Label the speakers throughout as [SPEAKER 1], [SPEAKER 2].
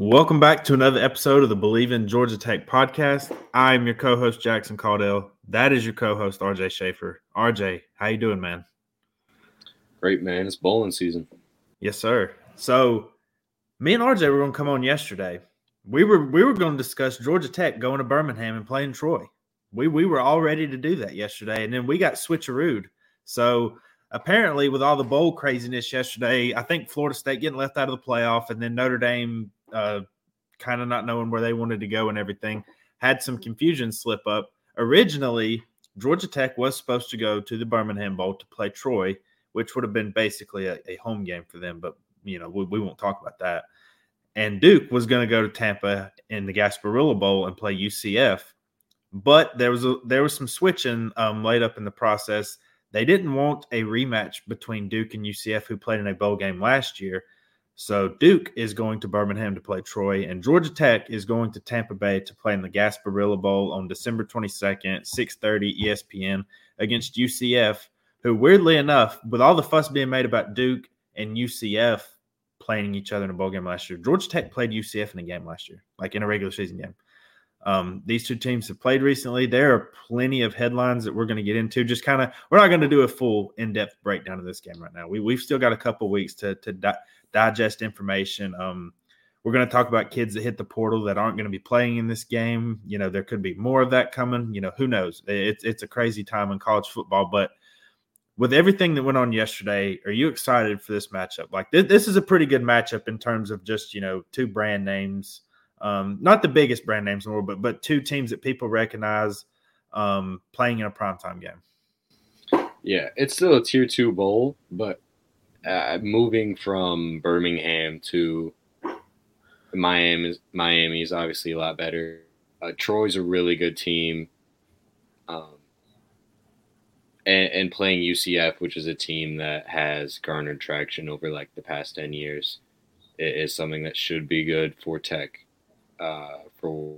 [SPEAKER 1] Welcome back to another episode of the Bleav in Georgia Tech podcast. I'm your co-host Jackson Caudell. That is your co-host RJ Schafer. RJ, how you doing, man?
[SPEAKER 2] Great, man. It's bowling season.
[SPEAKER 1] Yes, sir. So, me and RJ were going to come on yesterday. We were we were going to discuss Georgia Tech going to Birmingham and playing Troy. We we were all ready to do that yesterday, and then we got switcherooed. So apparently, with all the bowl craziness yesterday, I think Florida State getting left out of the playoff, and then Notre Dame uh, kind of not knowing where they wanted to go and everything, had some confusion slip up. Originally, Georgia Tech was supposed to go to the Birmingham Bowl to play Troy, which would have been basically a, a home game for them, but you know we, we won't talk about that. And Duke was going to go to Tampa in the Gasparilla Bowl and play UCF, but there was a, there was some switching um, up in the process. They didn't want a rematch between Duke and UCF, who played in a bowl game last year. So Duke is going to Birmingham to play Troy, and Georgia Tech is going to Tampa Bay to play in the Gasparilla Bowl on December 22nd, 6:30 ESPN against UCF, who weirdly enough, with all the fuss being made about Duke and UCF playing each other in a bowl game last year, Georgia Tech played UCF in a game last year, like in a regular season game. Um, these two teams have played recently. There are plenty of headlines that we're going to get into. Just kind of, we're not going to do a full in-depth breakdown of this game right now. We we've still got a couple weeks to to di- digest information. Um, we're going to talk about kids that hit the portal that aren't going to be playing in this game. You know, there could be more of that coming. You know, who knows? It's it's a crazy time in college football, but with everything that went on yesterday, are you excited for this matchup? Like this, this is a pretty good matchup in terms of just you know two brand names, um, not the biggest brand names in the world, but but two teams that people recognize um, playing in a primetime game.
[SPEAKER 2] Yeah, it's still a tier two bowl, but uh, moving from Birmingham to Miami, Miami is obviously a lot better. Uh, Troy's a really good team, um, and, and playing UCF, which is a team that has garnered traction over like the past ten years, is something that should be good for Tech, uh, for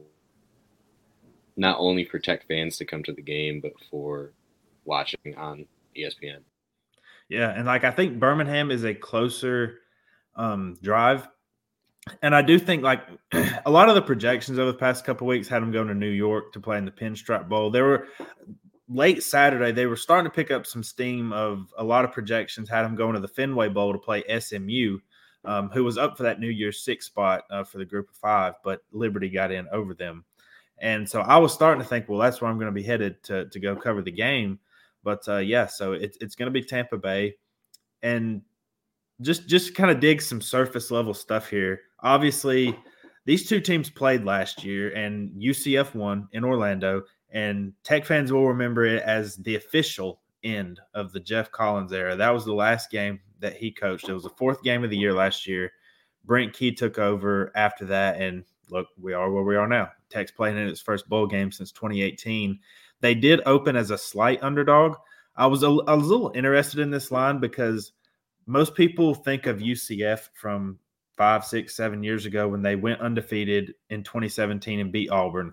[SPEAKER 2] not only for Tech fans to come to the game, but for watching on ESPN.
[SPEAKER 1] Yeah, and like I think Birmingham is a closer um, drive, and I do think like a lot of the projections over the past couple weeks had them going to New York to play in the Pinstripe Bowl. There were late Saturday they were starting to pick up some steam of a lot of projections had them going to the Fenway Bowl to play SMU. Um, who was up for that New Year's six spot uh, for the group of five, but Liberty got in over them. And so I was starting to think, well, that's where I'm going to be headed to, to go cover the game. But uh, yeah, so it, it's going to be Tampa Bay, and just just kind of dig some surface level stuff here. Obviously, these two teams played last year, and UCF won in Orlando. And Tech fans will remember it as the official end of the Geoff Collins era. That was the last game that he coached. It was the fourth game of the year last year. Brent Key took over after that, and look, we are where we are now. Tech's playing in its first bowl game since 2018. They did open as a slight underdog. I was a, I was a little interested in this line because most people think of UCF from five, six, seven years ago when they went undefeated in 2017 and beat Auburn,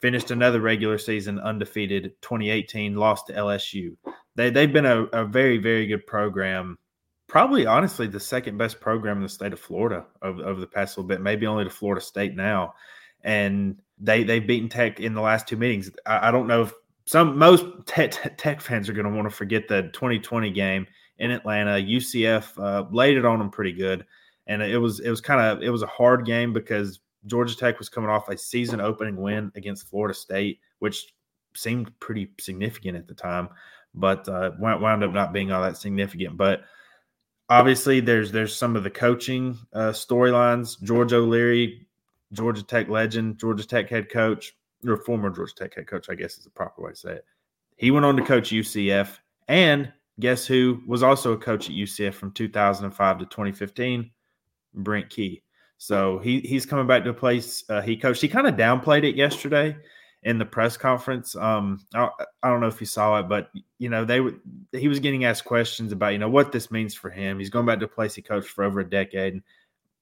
[SPEAKER 1] finished another regular season undefeated 2018, lost to LSU. They, they've been a, a very, very good program. Probably, honestly, the second best program in the state of Florida over, over the past little bit, maybe only to Florida State now. And they they've beaten Tech in the last two meetings. I, I don't know if some most tech, tech fans are going to want to forget the 2020 game in Atlanta. UCF uh, laid it on them pretty good, and it was it was kind of it was a hard game because Georgia Tech was coming off a season opening win against Florida State, which seemed pretty significant at the time, but uh, wound up not being all that significant. But obviously, there's there's some of the coaching uh, storylines. George O'Leary, Georgia Tech legend, Georgia Tech head coach, or former Georgia Tech head coach, I guess is the proper way to say it. He went on to coach UCF, and guess who was also a coach at UCF from 2005 to 2015? Brent Key. So he he's coming back to a place uh, he coached. He kind of downplayed it yesterday in the press conference. Um, I, I, don't know if you saw it, but you know they were he was getting asked questions about you know what this means for him. He's going back to a place he coached for over a decade. And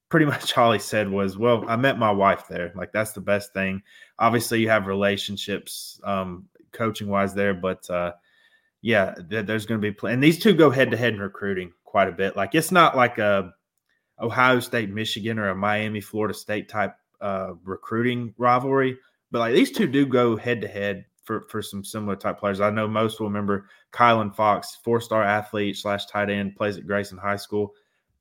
[SPEAKER 1] pretty much all he said was, "Well, I met my wife there. Like that's the best thing. Obviously, you have relationships, um, coaching wise there, but uh, yeah, th- there's going to be. And these two go head to head in recruiting quite a bit. Like it's not like a Ohio State, Michigan, or a Miami, Florida State type uh, recruiting rivalry. But like these two do go head to head for for some similar type players. I know most will remember Kylan Fox, four star athlete slash tight end, plays at Grayson High School.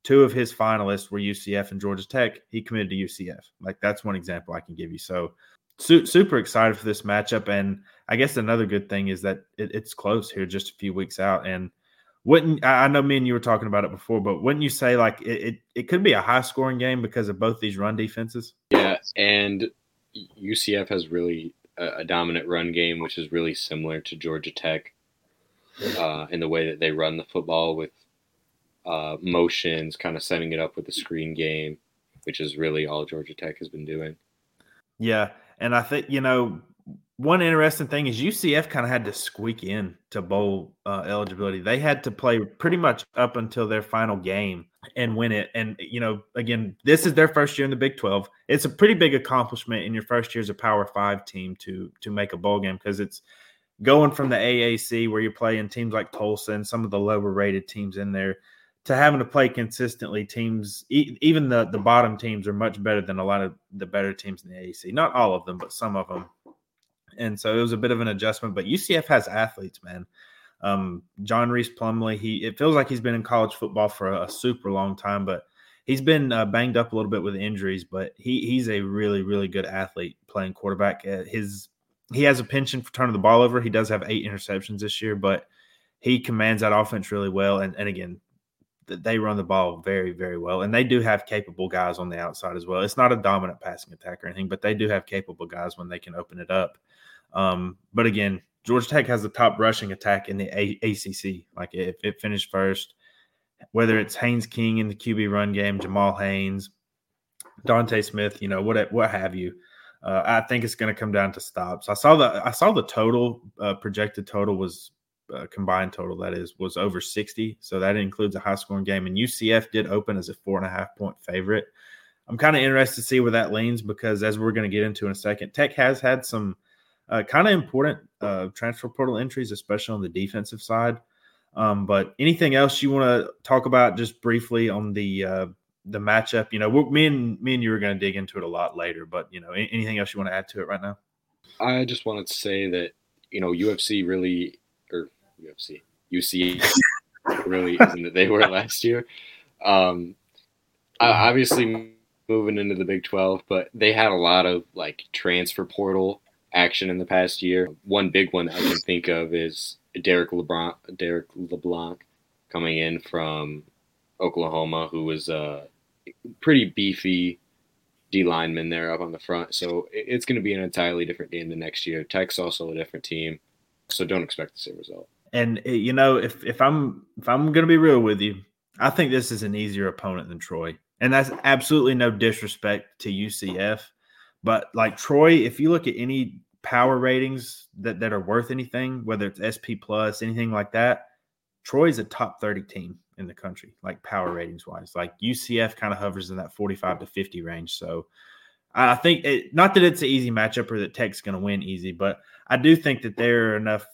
[SPEAKER 1] Two of his finalists were UCF and Georgia Tech. He committed to UCF. Like that's one example I can give you. So su- super excited for this matchup. And I guess another good thing is that it, it's close here, just a few weeks out. And wouldn't I know me and you were talking about it before, but wouldn't you say like it, it, it could be a high scoring game because of both these run defenses?
[SPEAKER 2] Yeah, and UCF has really a, a dominant run game, which is really similar to Georgia Tech uh, in the way that they run the football with uh, motions, kind of setting it up with the screen game, which is really all Georgia Tech has been doing.
[SPEAKER 1] Yeah, and I think you know one interesting thing is UCF kind of had to squeak in to bowl uh, eligibility. They had to play pretty much up until their final game and win it. And you know, again, this is their first year in the Big Twelve. It's a pretty big accomplishment in your first year as a Power Five team to to make a bowl game because it's going from the AAC where you're playing teams like Tulsa and some of the lower rated teams in there to having to play consistently teams even the the bottom teams are much better than a lot of the better teams in the AAC not all of them but some of them and so it was a bit of an adjustment. But UCF has athletes, man. Um, John Rhys Plumlee he it feels like he's been in college football for a, a super long time, but he's been uh, banged up a little bit with injuries. But he he's a really really good athlete playing quarterback. Uh, his he has a penchant for turning the ball over. He does have eight interceptions this year, but he commands that offense really well. And and again, they run the ball very, very well. And they do have capable guys on the outside as well. It's not a dominant passing attack or anything, but they do have capable guys when they can open it up. Um, but again, Georgia Tech has the top rushing attack in the a- ACC. Like if it finished first, whether it's Haynes King in the QB run game, Jamal Haynes, Dontae Smith, you know what what have you. Uh, I think it's going to come down to stops. I saw the I saw the total uh, projected total was uh, combined total that is was over sixty, so that includes a high scoring game. And UCF did open as a four and a half point favorite. I'm kind of interested to see where that leans because as we're going to get into in a second, Tech has had some uh, kind of important uh, transfer portal entries, especially on the defensive side. Um, but anything else you want to talk about just briefly on the uh, the matchup? You know, me and me and you are going to dig into it a lot later. But you know, anything else you want to add to it right now?
[SPEAKER 2] I just wanted to say that you know UFC really UFC UC really isn't that they were last year. Um, obviously moving into the Big Twelve, but they had a lot of like transfer portal action in the past year. One big one I can think of is Derek LeBron, Derek LeBlanc coming in from Oklahoma, who was a pretty beefy D lineman there up on the front. So it's going to be an entirely different game the next year. Tech's also a different team, so don't expect the same result.
[SPEAKER 1] And eh, you know, if if I'm if I'm going to be real with you, I think this is an easier opponent than Troy, and that's absolutely no disrespect to UCF. But like Troy, if you look at any power ratings that, that are worth anything, whether it's SP plus, anything like that, Troy's a top 30 team in the country, like power ratings wise. Like UCF kind of hovers in that 45 to 50 range. So I think it, not that it's an easy matchup or that Tech's going to win easy, but I do think that there are enough,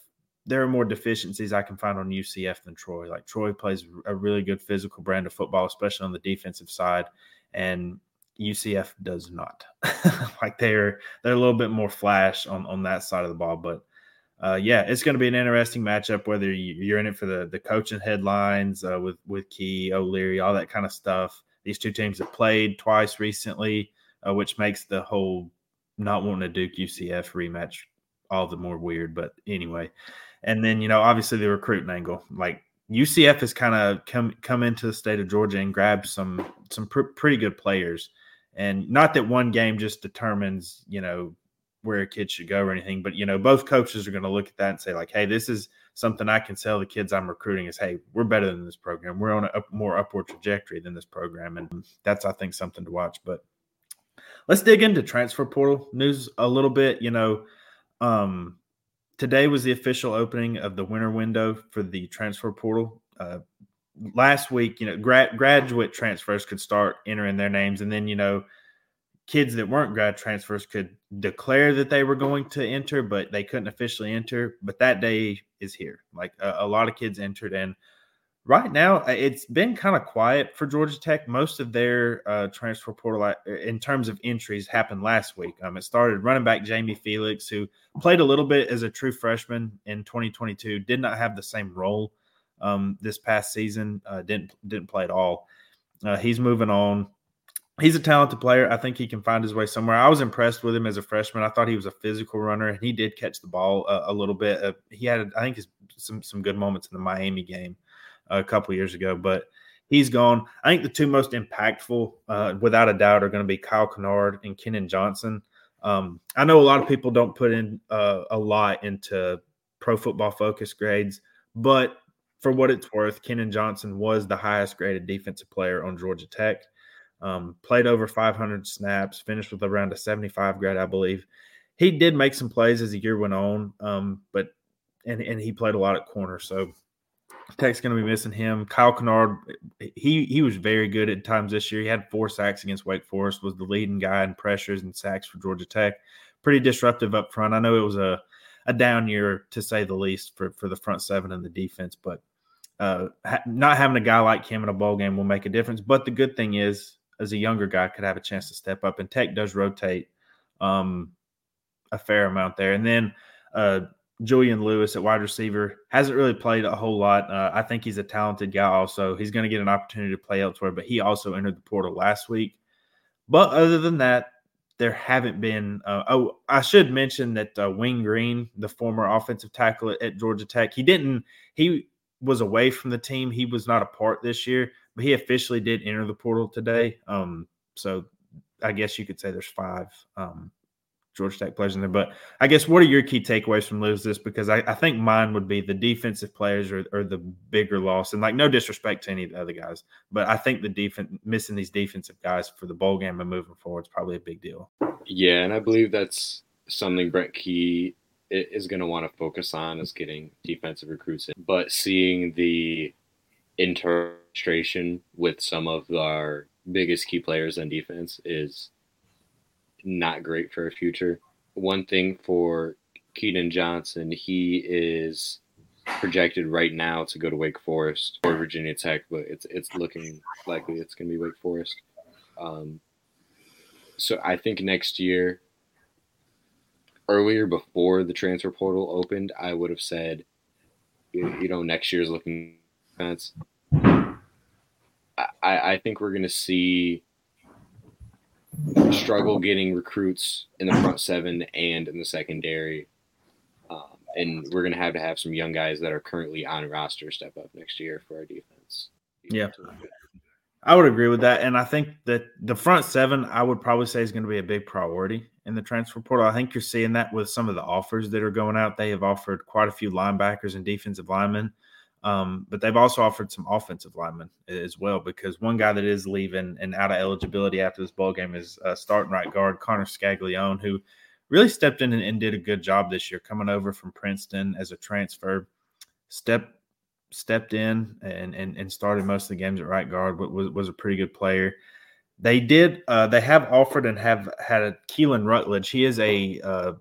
[SPEAKER 1] there are more deficiencies I can find on UCF than Troy. Like Troy plays a really good physical brand of football, especially on the defensive side. And UCF does not. like they're they're a little bit more flash on on that side of the ball, but uh, yeah, it's going to be an interesting matchup. Whether you, are in it for the the coaching headlines uh, with with Key O'Leary, all that kind of stuff. These two teams have played twice recently, uh, which makes the whole not wanting a Duke UCF rematch all the more weird. But anyway, and then you know obviously the recruiting angle, like UCF has kind of come come into the state of Georgia and grabbed some some pr- pretty good players. And not that one game just determines, you know, where a kid should go or anything, but you know, both coaches are going to look at that and say, like, hey, this is something I can tell the kids I'm recruiting is, hey, we're better than this program. We're on a more upward trajectory than this program. And that's, I think, something to watch. But let's dig into transfer portal news a little bit. You know, um, today was the official opening of the winter window for the transfer portal. Uh, last week, you know, grad, graduate transfers could start entering their names, and then you know, kids that weren't grad transfers could declare that they were going to enter, but they couldn't officially enter. But that day is here. Like a, a lot of kids entered, and right now uh, it's been kind of quiet for Georgia Tech. Most of their uh, transfer portal uh, in terms of entries happened last week. Um, it started running back Jamie Felix, who played a little bit as a true freshman in 2022, did not have the same role um, this past season. Uh, didn't didn't play at all. Uh, he's moving on. He's a talented player. I think he can find his way somewhere. I was impressed with him as a freshman. I thought he was a physical runner, and he did catch the ball a, a little bit. Uh, he had, I think, his, some some good moments in the Miami game a couple years ago, but he's gone. I think the two most impactful, uh, without a doubt, are going to be Kyle Kennard and Kenyon Johnson. Um, I know a lot of people don't put in uh, a lot into pro football focus grades, but for what it's worth, Kenyon Johnson was the highest graded defensive player on Georgia Tech. Um, played over 500 snaps, finished with around a 75 grade, I believe. He did make some plays as the year went on, um, but and and he played a lot at corner. So Tech's going to be missing him. Kyle Kennard, he he was very good at times this year. He had four sacks against Wake Forest, was the leading guy in pressures and sacks for Georgia Tech. Pretty disruptive up front. I know it was a a down year to say the least for for the front seven and the defense, but uh, ha- not having a guy like him in a bowl game will make a difference. But the good thing is, as a younger guy, could have a chance to step up. And Tech does rotate um, a fair amount there. And then uh, Julian Lewis at wide receiver hasn't really played a whole lot. Uh, I think he's a talented guy. Also, he's going to get an opportunity to play elsewhere, but he also entered the portal last week. But other than that, there haven't been. Uh, oh, I should mention that uh, Wing Green, the former offensive tackle at, at, Georgia Tech, he didn't. He was away from the team. He was not a part this year, but he officially did enter the portal today. Um, so I guess you could say there's five um, Georgia Tech players in there. But I guess what are your key takeaways from lose this? Because I, I think mine would be the defensive players are, are, the bigger loss. And like no disrespect to any of the other guys, but I think the defense missing these defensive guys for the bowl game and moving forward is probably a big deal.
[SPEAKER 2] Yeah, and I believe that's something Brent Key is going to want to focus on is getting defensive recruits in. But seeing the interstration with some of our biggest key players on defense is not great for a future. One thing for Keaton Johnson, he is projected right now to go to Wake Forest or Virginia Tech, but it's it's looking likely it's going to be Wake Forest. Um, so I think next year, earlier before the transfer portal opened, I would have said, you know, next year's looking defense. I, I think we're going to see struggle getting recruits in the front seven and in the secondary. Um, and we're going to have to have some young guys that are currently on roster step up next year for our defense.
[SPEAKER 1] Yeah. I would agree with that. And I think that the front seven, I would probably say, is going to be a big priority in the transfer portal. I think you're seeing that with some of the offers that are going out. They have offered quite a few linebackers and defensive linemen. Um, but they've also offered some offensive linemen as well because one guy that is leaving and out of eligibility after this bowl game is uh, starting right guard Connor Scaglione, who really stepped in and, and, did a good job this year, coming over from Princeton as a transfer. Step stepped in and and, and started most of the games at right guard, was was a pretty good player. They did. Uh, they have offered and have had a Keylan Rutledge. He is a uh,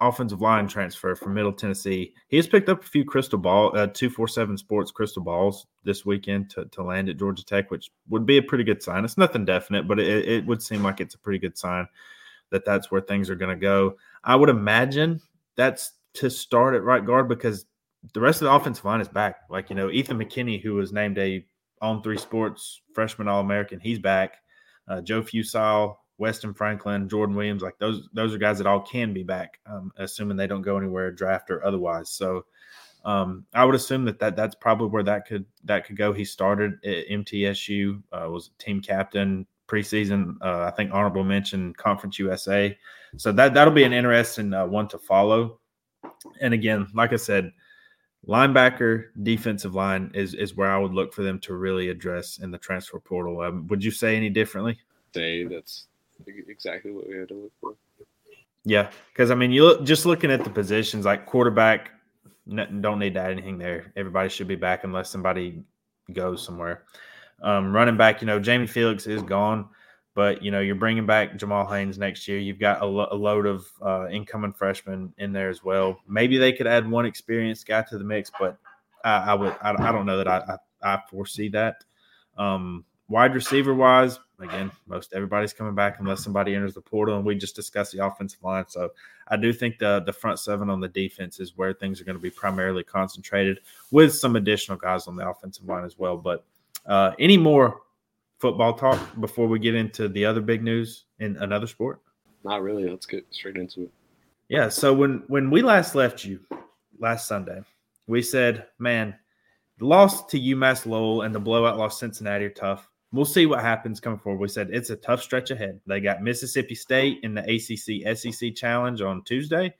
[SPEAKER 1] offensive line transfer from Middle Tennessee. He has picked up a few crystal ball, uh, two four seven sports crystal balls this weekend to, to land at Georgia Tech, which would be a pretty good sign. It's nothing definite, but it, it would seem like it's a pretty good sign that that's where things are going to go. I would imagine that's to start at right guard because the rest of the offensive line is back. Like you know, Ethan McKinney, who was named a on three sports freshman All American, he's back. Uh, Joe Fusile, Weston Franklin, Jordan Williams, like those those are guys that all can be back, um, assuming they don't go anywhere draft or otherwise. So um, I would assume that, that that's probably where that could that could go. He started at MTSU, uh, was team captain preseason. Uh, I think honorable mention Conference USA. So that that'll be an interesting uh, one to follow. And again, like I said, linebacker, defensive line is is where I would look for them to really address in the transfer portal. Um, would you say any differently?
[SPEAKER 2] Say that's exactly what we had to look for.
[SPEAKER 1] Yeah, because I mean, you look just looking at the positions like quarterback, don't need to add anything there. Everybody should be back unless somebody goes somewhere. Um, running back, you know, Jamie Felix is gone, but you know you're bringing back Jamal Haynes next year. You've got a, lo- a load of uh, incoming freshmen in there as well. Maybe they could add one experienced guy to the mix, but I, I would I, I, don't know that I, I foresee that. Um, wide receiver wise, again, most everybody's coming back unless somebody enters the portal, and we just discussed the offensive line. So I do think the the front seven on the defense is where things are going to be primarily concentrated, with some additional guys on the offensive line as well. But uh, any more football talk before we get into the other big news in another sport?
[SPEAKER 2] Not really. Let's get straight into it.
[SPEAKER 1] Yeah. So when when we last left you last Sunday, we said, man, the loss to UMass Lowell and the blowout loss Cincinnati are tough. We'll see what happens coming forward. We said it's a tough stretch ahead. They got Mississippi State in the ACC SEC Challenge on Tuesday,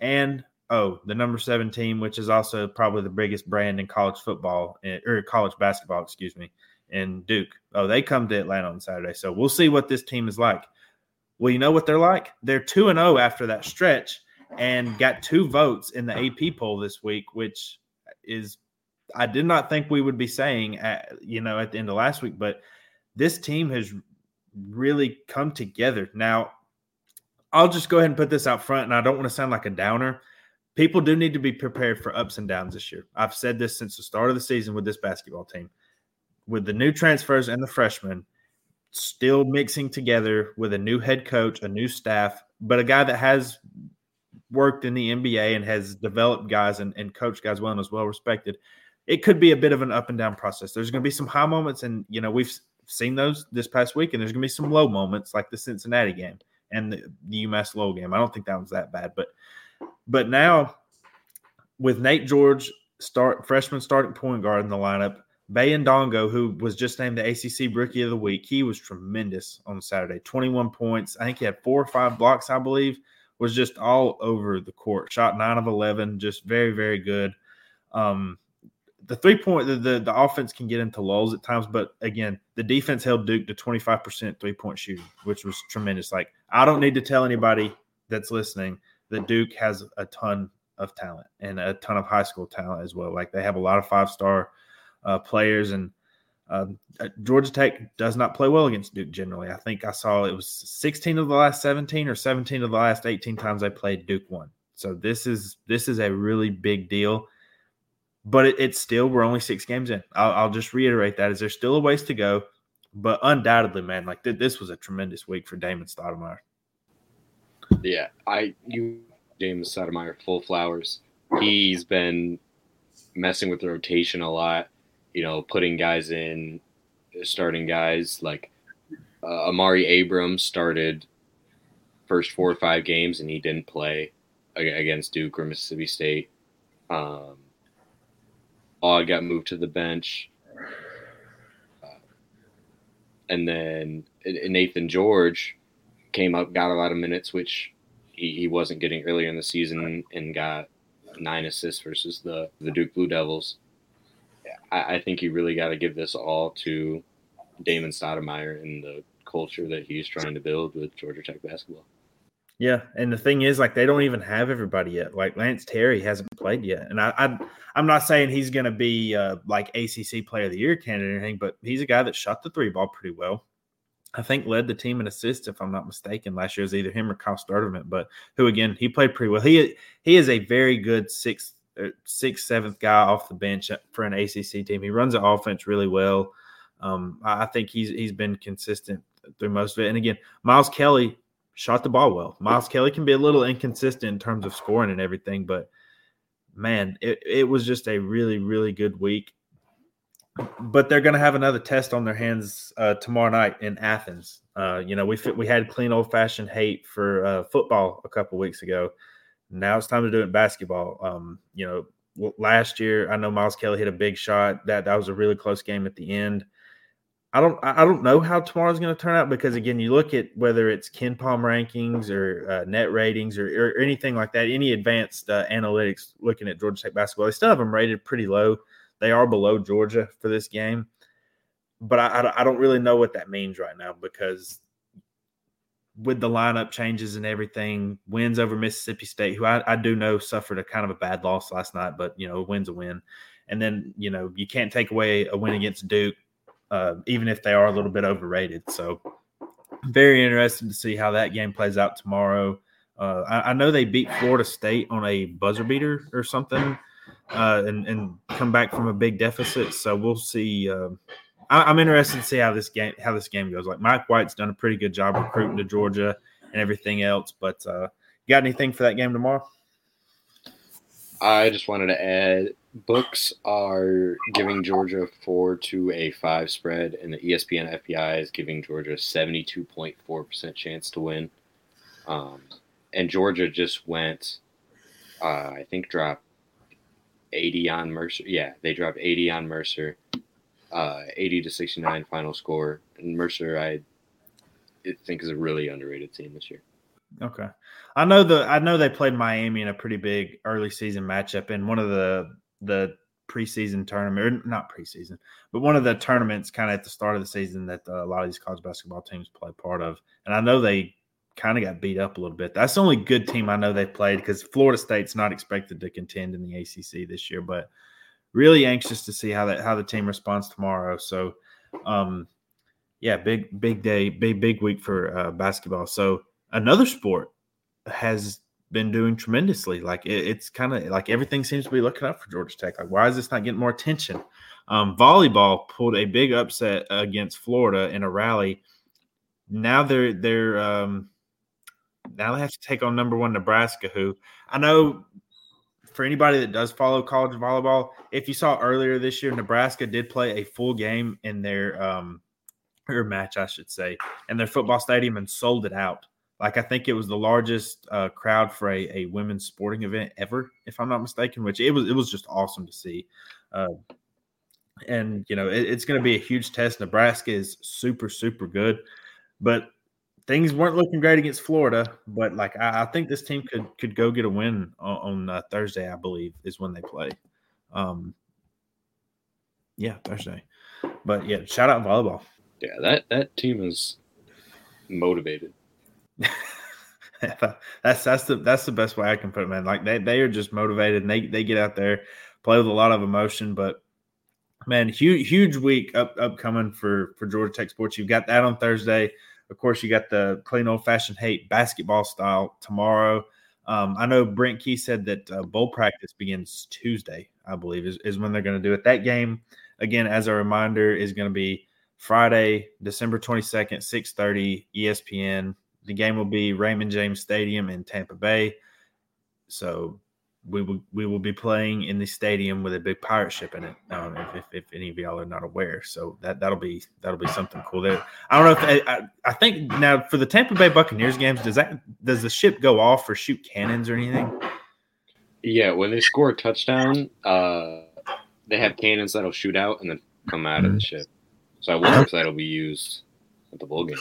[SPEAKER 1] and oh, the number seven team, which is also probably the biggest brand in college football eh, or college basketball, excuse me, in Duke. Oh, they come to Atlanta on Saturday. So we'll see what this team is like. Well, you know what they're like? They're 2 and 0 after that stretch and got two votes in the AP poll this week, which is I did not think we would be saying at, you know at the end of last week, but this team has really come together. Now, I'll just go ahead and put this out front, and I don't want to sound like a downer. People do need to be prepared for ups and downs this year. I've said this since the start of the season with this basketball team. With the new transfers and the freshmen, still mixing together with a new head coach, a new staff, but a guy that has worked in the NBA and has developed guys and, and coached guys well and is well respected. It could be a bit of an up and down process. There's going to be some high moments, and you know we've seen those this past week, and there's going to be some low moments like the Cincinnati game and the, the UMass Lowell game. I don't think that was that bad, but but now with Nate George start freshman starting point guard in the lineup, Baye Ndongo, who was just named the ACC Rookie of the Week, he was tremendous on Saturday. 21 points. I think he had four or five blocks, I believe. Was just all over the court. Shot nine of 11. Just very, very good. Um, the three point, the, the, the offense can get into lulls at times, but again, the defense held Duke to 25% three point shooting, which was tremendous. Like, I don't need to tell anybody that's listening that Duke has a ton of talent and a ton of high school talent as well. Like, they have a lot of five star uh, players. And um, uh, Georgia Tech does not play well against Duke generally. I think I saw it was 16 of the last 17 or 17 of the last 18 times they played Duke won. So this is this is a really big deal. But it, it's still we're only six games in. I'll, I'll, just reiterate that is there's still a ways to go, but undoubtedly, man, like th- this was a tremendous week for Damon Stoudemire.
[SPEAKER 2] Yeah, I you Damon Stoudemire full flowers. He's been messing with the rotation a lot you know, putting guys in, starting guys like uh, Amari Abrams started first four or five games and he didn't play against Duke or Mississippi State. Um, Odd got moved to the bench. Uh, and then Nathan George came up, got a lot of minutes, which he, he wasn't getting earlier in the season, and got nine assists versus the, the Duke Blue Devils. I, I think you really got to give this all to Damon Stoudemire and the culture that he's trying to build with Georgia Tech basketball.
[SPEAKER 1] Yeah, and the thing is, like, they don't even have everybody yet. Like Lance Terry hasn't played yet, and I, I am not saying he's going to be uh, like ACC Player of the Year candidate or anything, but he's a guy that shot the three ball pretty well. I think led the team in assists, if I'm not mistaken. Last year was either him or Kyle Sturdivant, but who again he played pretty well. He he is a very good sixth uh, sixth, seventh guy off the bench for an ACC team. He runs the offense really well. Um, I think he's he's been consistent through most of it. And again, Miles Kelly shot the ball well. Miles Kelly can be a little inconsistent in terms of scoring and everything, but man, it, it was just a really, really good week. But they're going to have another test on their hands uh, tomorrow night in Athens. Uh, you know, we we had clean old fashioned hate for uh, football a couple weeks ago. Now it's time to do it in basketball. Um, you know, last year I know Miles Kelly hit a big shot. That that was a really close game at the end. I don't I don't know how tomorrow's going to turn out because again, you look at whether it's KenPom rankings or uh, net ratings or, or, anything like that, any advanced uh, analytics looking at Georgia Tech basketball, they still have them rated pretty low. They are below Georgia for this game, but I, I don't really know what that means right now because with the lineup changes and everything, wins over Mississippi State, who I, I, do know suffered a kind of a bad loss last night, but you know, a win's a win. And then you know you can't take away a win against Duke, uh, even if they are a little bit overrated. So very interested to see how that game plays out tomorrow. Uh, I, I, know they beat Florida State on a buzzer beater or something uh, and and come back from a big deficit. So we'll see. Uh, I, am interested to see how this game how this game goes. Like Mike White's done a pretty good job recruiting to Georgia and everything else. But uh, you got anything for that game tomorrow?
[SPEAKER 2] I just wanted to add books are giving Georgia four to a five spread, and the ESPN FPI is giving Georgia seventy two point four percent chance to win. Um, and Georgia just went, uh, I think, dropped eighty on Mercer. Yeah, they dropped eighty on Mercer, uh, eighty to sixty nine final score. And Mercer, I think, is a really underrated team this year.
[SPEAKER 1] Okay, I know the I know they played Miami in a pretty big early season matchup and one of the the preseason tournament, or not preseason, but one of the tournaments kind of at the start of the season that uh, a lot of these college basketball teams play part of. And I know they kind of got beat up a little bit. That's the only good team I know they played because Florida State's not expected to contend in the ACC this year, but really anxious to see how that how the team responds tomorrow. So, um, yeah, big big day, big big week for uh, basketball. So another sport has been doing tremendously. Like it, it's kind of like everything seems to be looking up for Georgia Tech. Like why is this not getting more attention? Um, volleyball pulled a big upset against Florida in a rally. Now they're they're um, now they have to take on number one Nebraska, who I know for anybody that does follow college volleyball, if you saw earlier this year, Nebraska did play a full game in their um, or match, I should say, in their football stadium and sold it out. Like I think it was the largest uh, crowd for a, a women's sporting event ever, if I'm not mistaken. Which it was it was just awesome to see. Uh, and you know it, it's going to be a huge test. Nebraska is super super good, but things weren't looking great against Florida. But like I, I think this team could could go get a win on, on uh, Thursday. I believe is when they play. Um, yeah, Thursday. But yeah, shout out volleyball.
[SPEAKER 2] Yeah, that that team is motivated.
[SPEAKER 1] that's that's the that's the best way I can put it, man. Like they they are just motivated and they they get out there, play with a lot of emotion. But man, huge huge week up upcoming for for Georgia Tech sports. You've got that on Thursday. Of course, you got the clean old fashioned hate basketball style tomorrow. Um, I know Brent Key said that uh, bowl practice begins Tuesday, I believe, is, is when they're going to do it. That game, again, as a reminder, is going to be Friday, December 22nd, 6:30, ESPN. The game will be Raymond James Stadium in Tampa Bay. So we will we will be playing in the stadium with a big pirate ship in it. Um, if, if, if, any of y'all are not aware, so that that'll be that'll be something cool. There, I don't know if I, I think now for the Tampa Bay Buccaneers games, does that does the ship go off or shoot cannons or anything?
[SPEAKER 2] Yeah, when they score a touchdown, uh, they have cannons that'll shoot out and then come out of the mm-hmm. ship. So I wonder if that'll be used at the bowl game.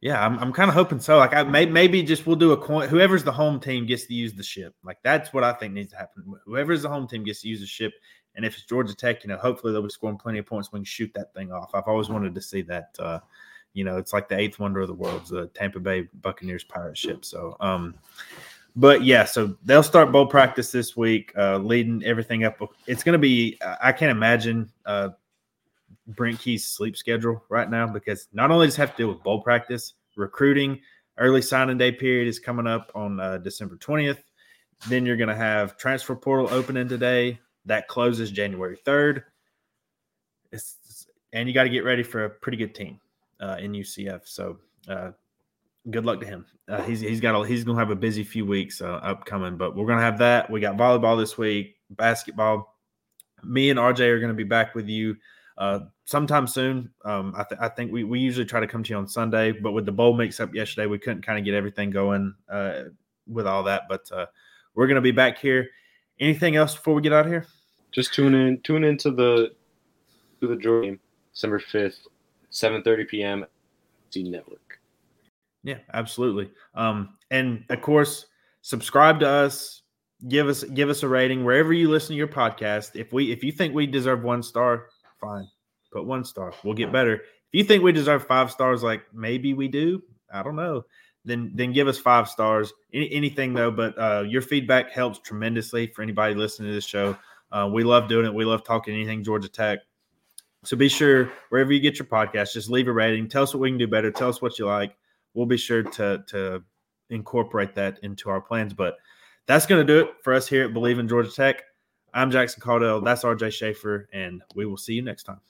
[SPEAKER 1] Yeah, I'm, I'm kind of hoping so. Like, I may, maybe just we'll do a coin. Whoever's the home team gets to use the ship. Like, that's what I think needs to happen. Whoever's the home team gets to use the ship. And if it's Georgia Tech, you know, hopefully they'll be scoring plenty of points. We can shoot that thing off. I've always wanted to see that. Uh, you know, it's like the eighth wonder of the world, the Tampa Bay Buccaneers pirate ship. So, um, but yeah, so they'll start bowl practice this week, uh, leading everything up. It's going to be, I can't imagine uh, Brent Key's sleep schedule right now because not only does have to deal with bowl practice, recruiting, early signing day period is coming up on uh, December 20th. Then you're going to have transfer portal opening today. That closes January 3rd. It's, and you got to get ready for a pretty good team uh, in UCF. So uh, good luck to him. Uh, he's he's got a, he's going to have a busy few weeks uh, upcoming, but we're going to have that. We got volleyball this week, basketball. Me and RJ are going to be back with you uh, sometime soon. Um, I, th- I, think we, we usually try to come to you on Sunday, but with the bowl mix up yesterday, we couldn't kind of get everything going uh, with all that. But uh, we're going to be back here. Anything else before we get out of here?
[SPEAKER 2] Just tune in, tune into the to the game, December fifth, seven thirty p.m. C Network.
[SPEAKER 1] Yeah, absolutely. Um, and of course, subscribe to us. Give us give us a rating wherever you listen to your podcast. If we if you think we deserve one star, fine. Put one star. We'll get better. If you think we deserve five stars, like maybe we do, I don't know. Then then give us five stars. Any, anything though, but uh, your feedback helps tremendously for anybody listening to this show. Uh, we love doing it. We love talking anything Georgia Tech. So be sure wherever you get your podcast, just leave a rating. Tell us what we can do better. Tell us what you like. We'll be sure to to incorporate that into our plans. But that's going to do it for us here at Bleav in Georgia Tech. I'm Jackson Caudell. That's RJ Schafer, and we will see you next time.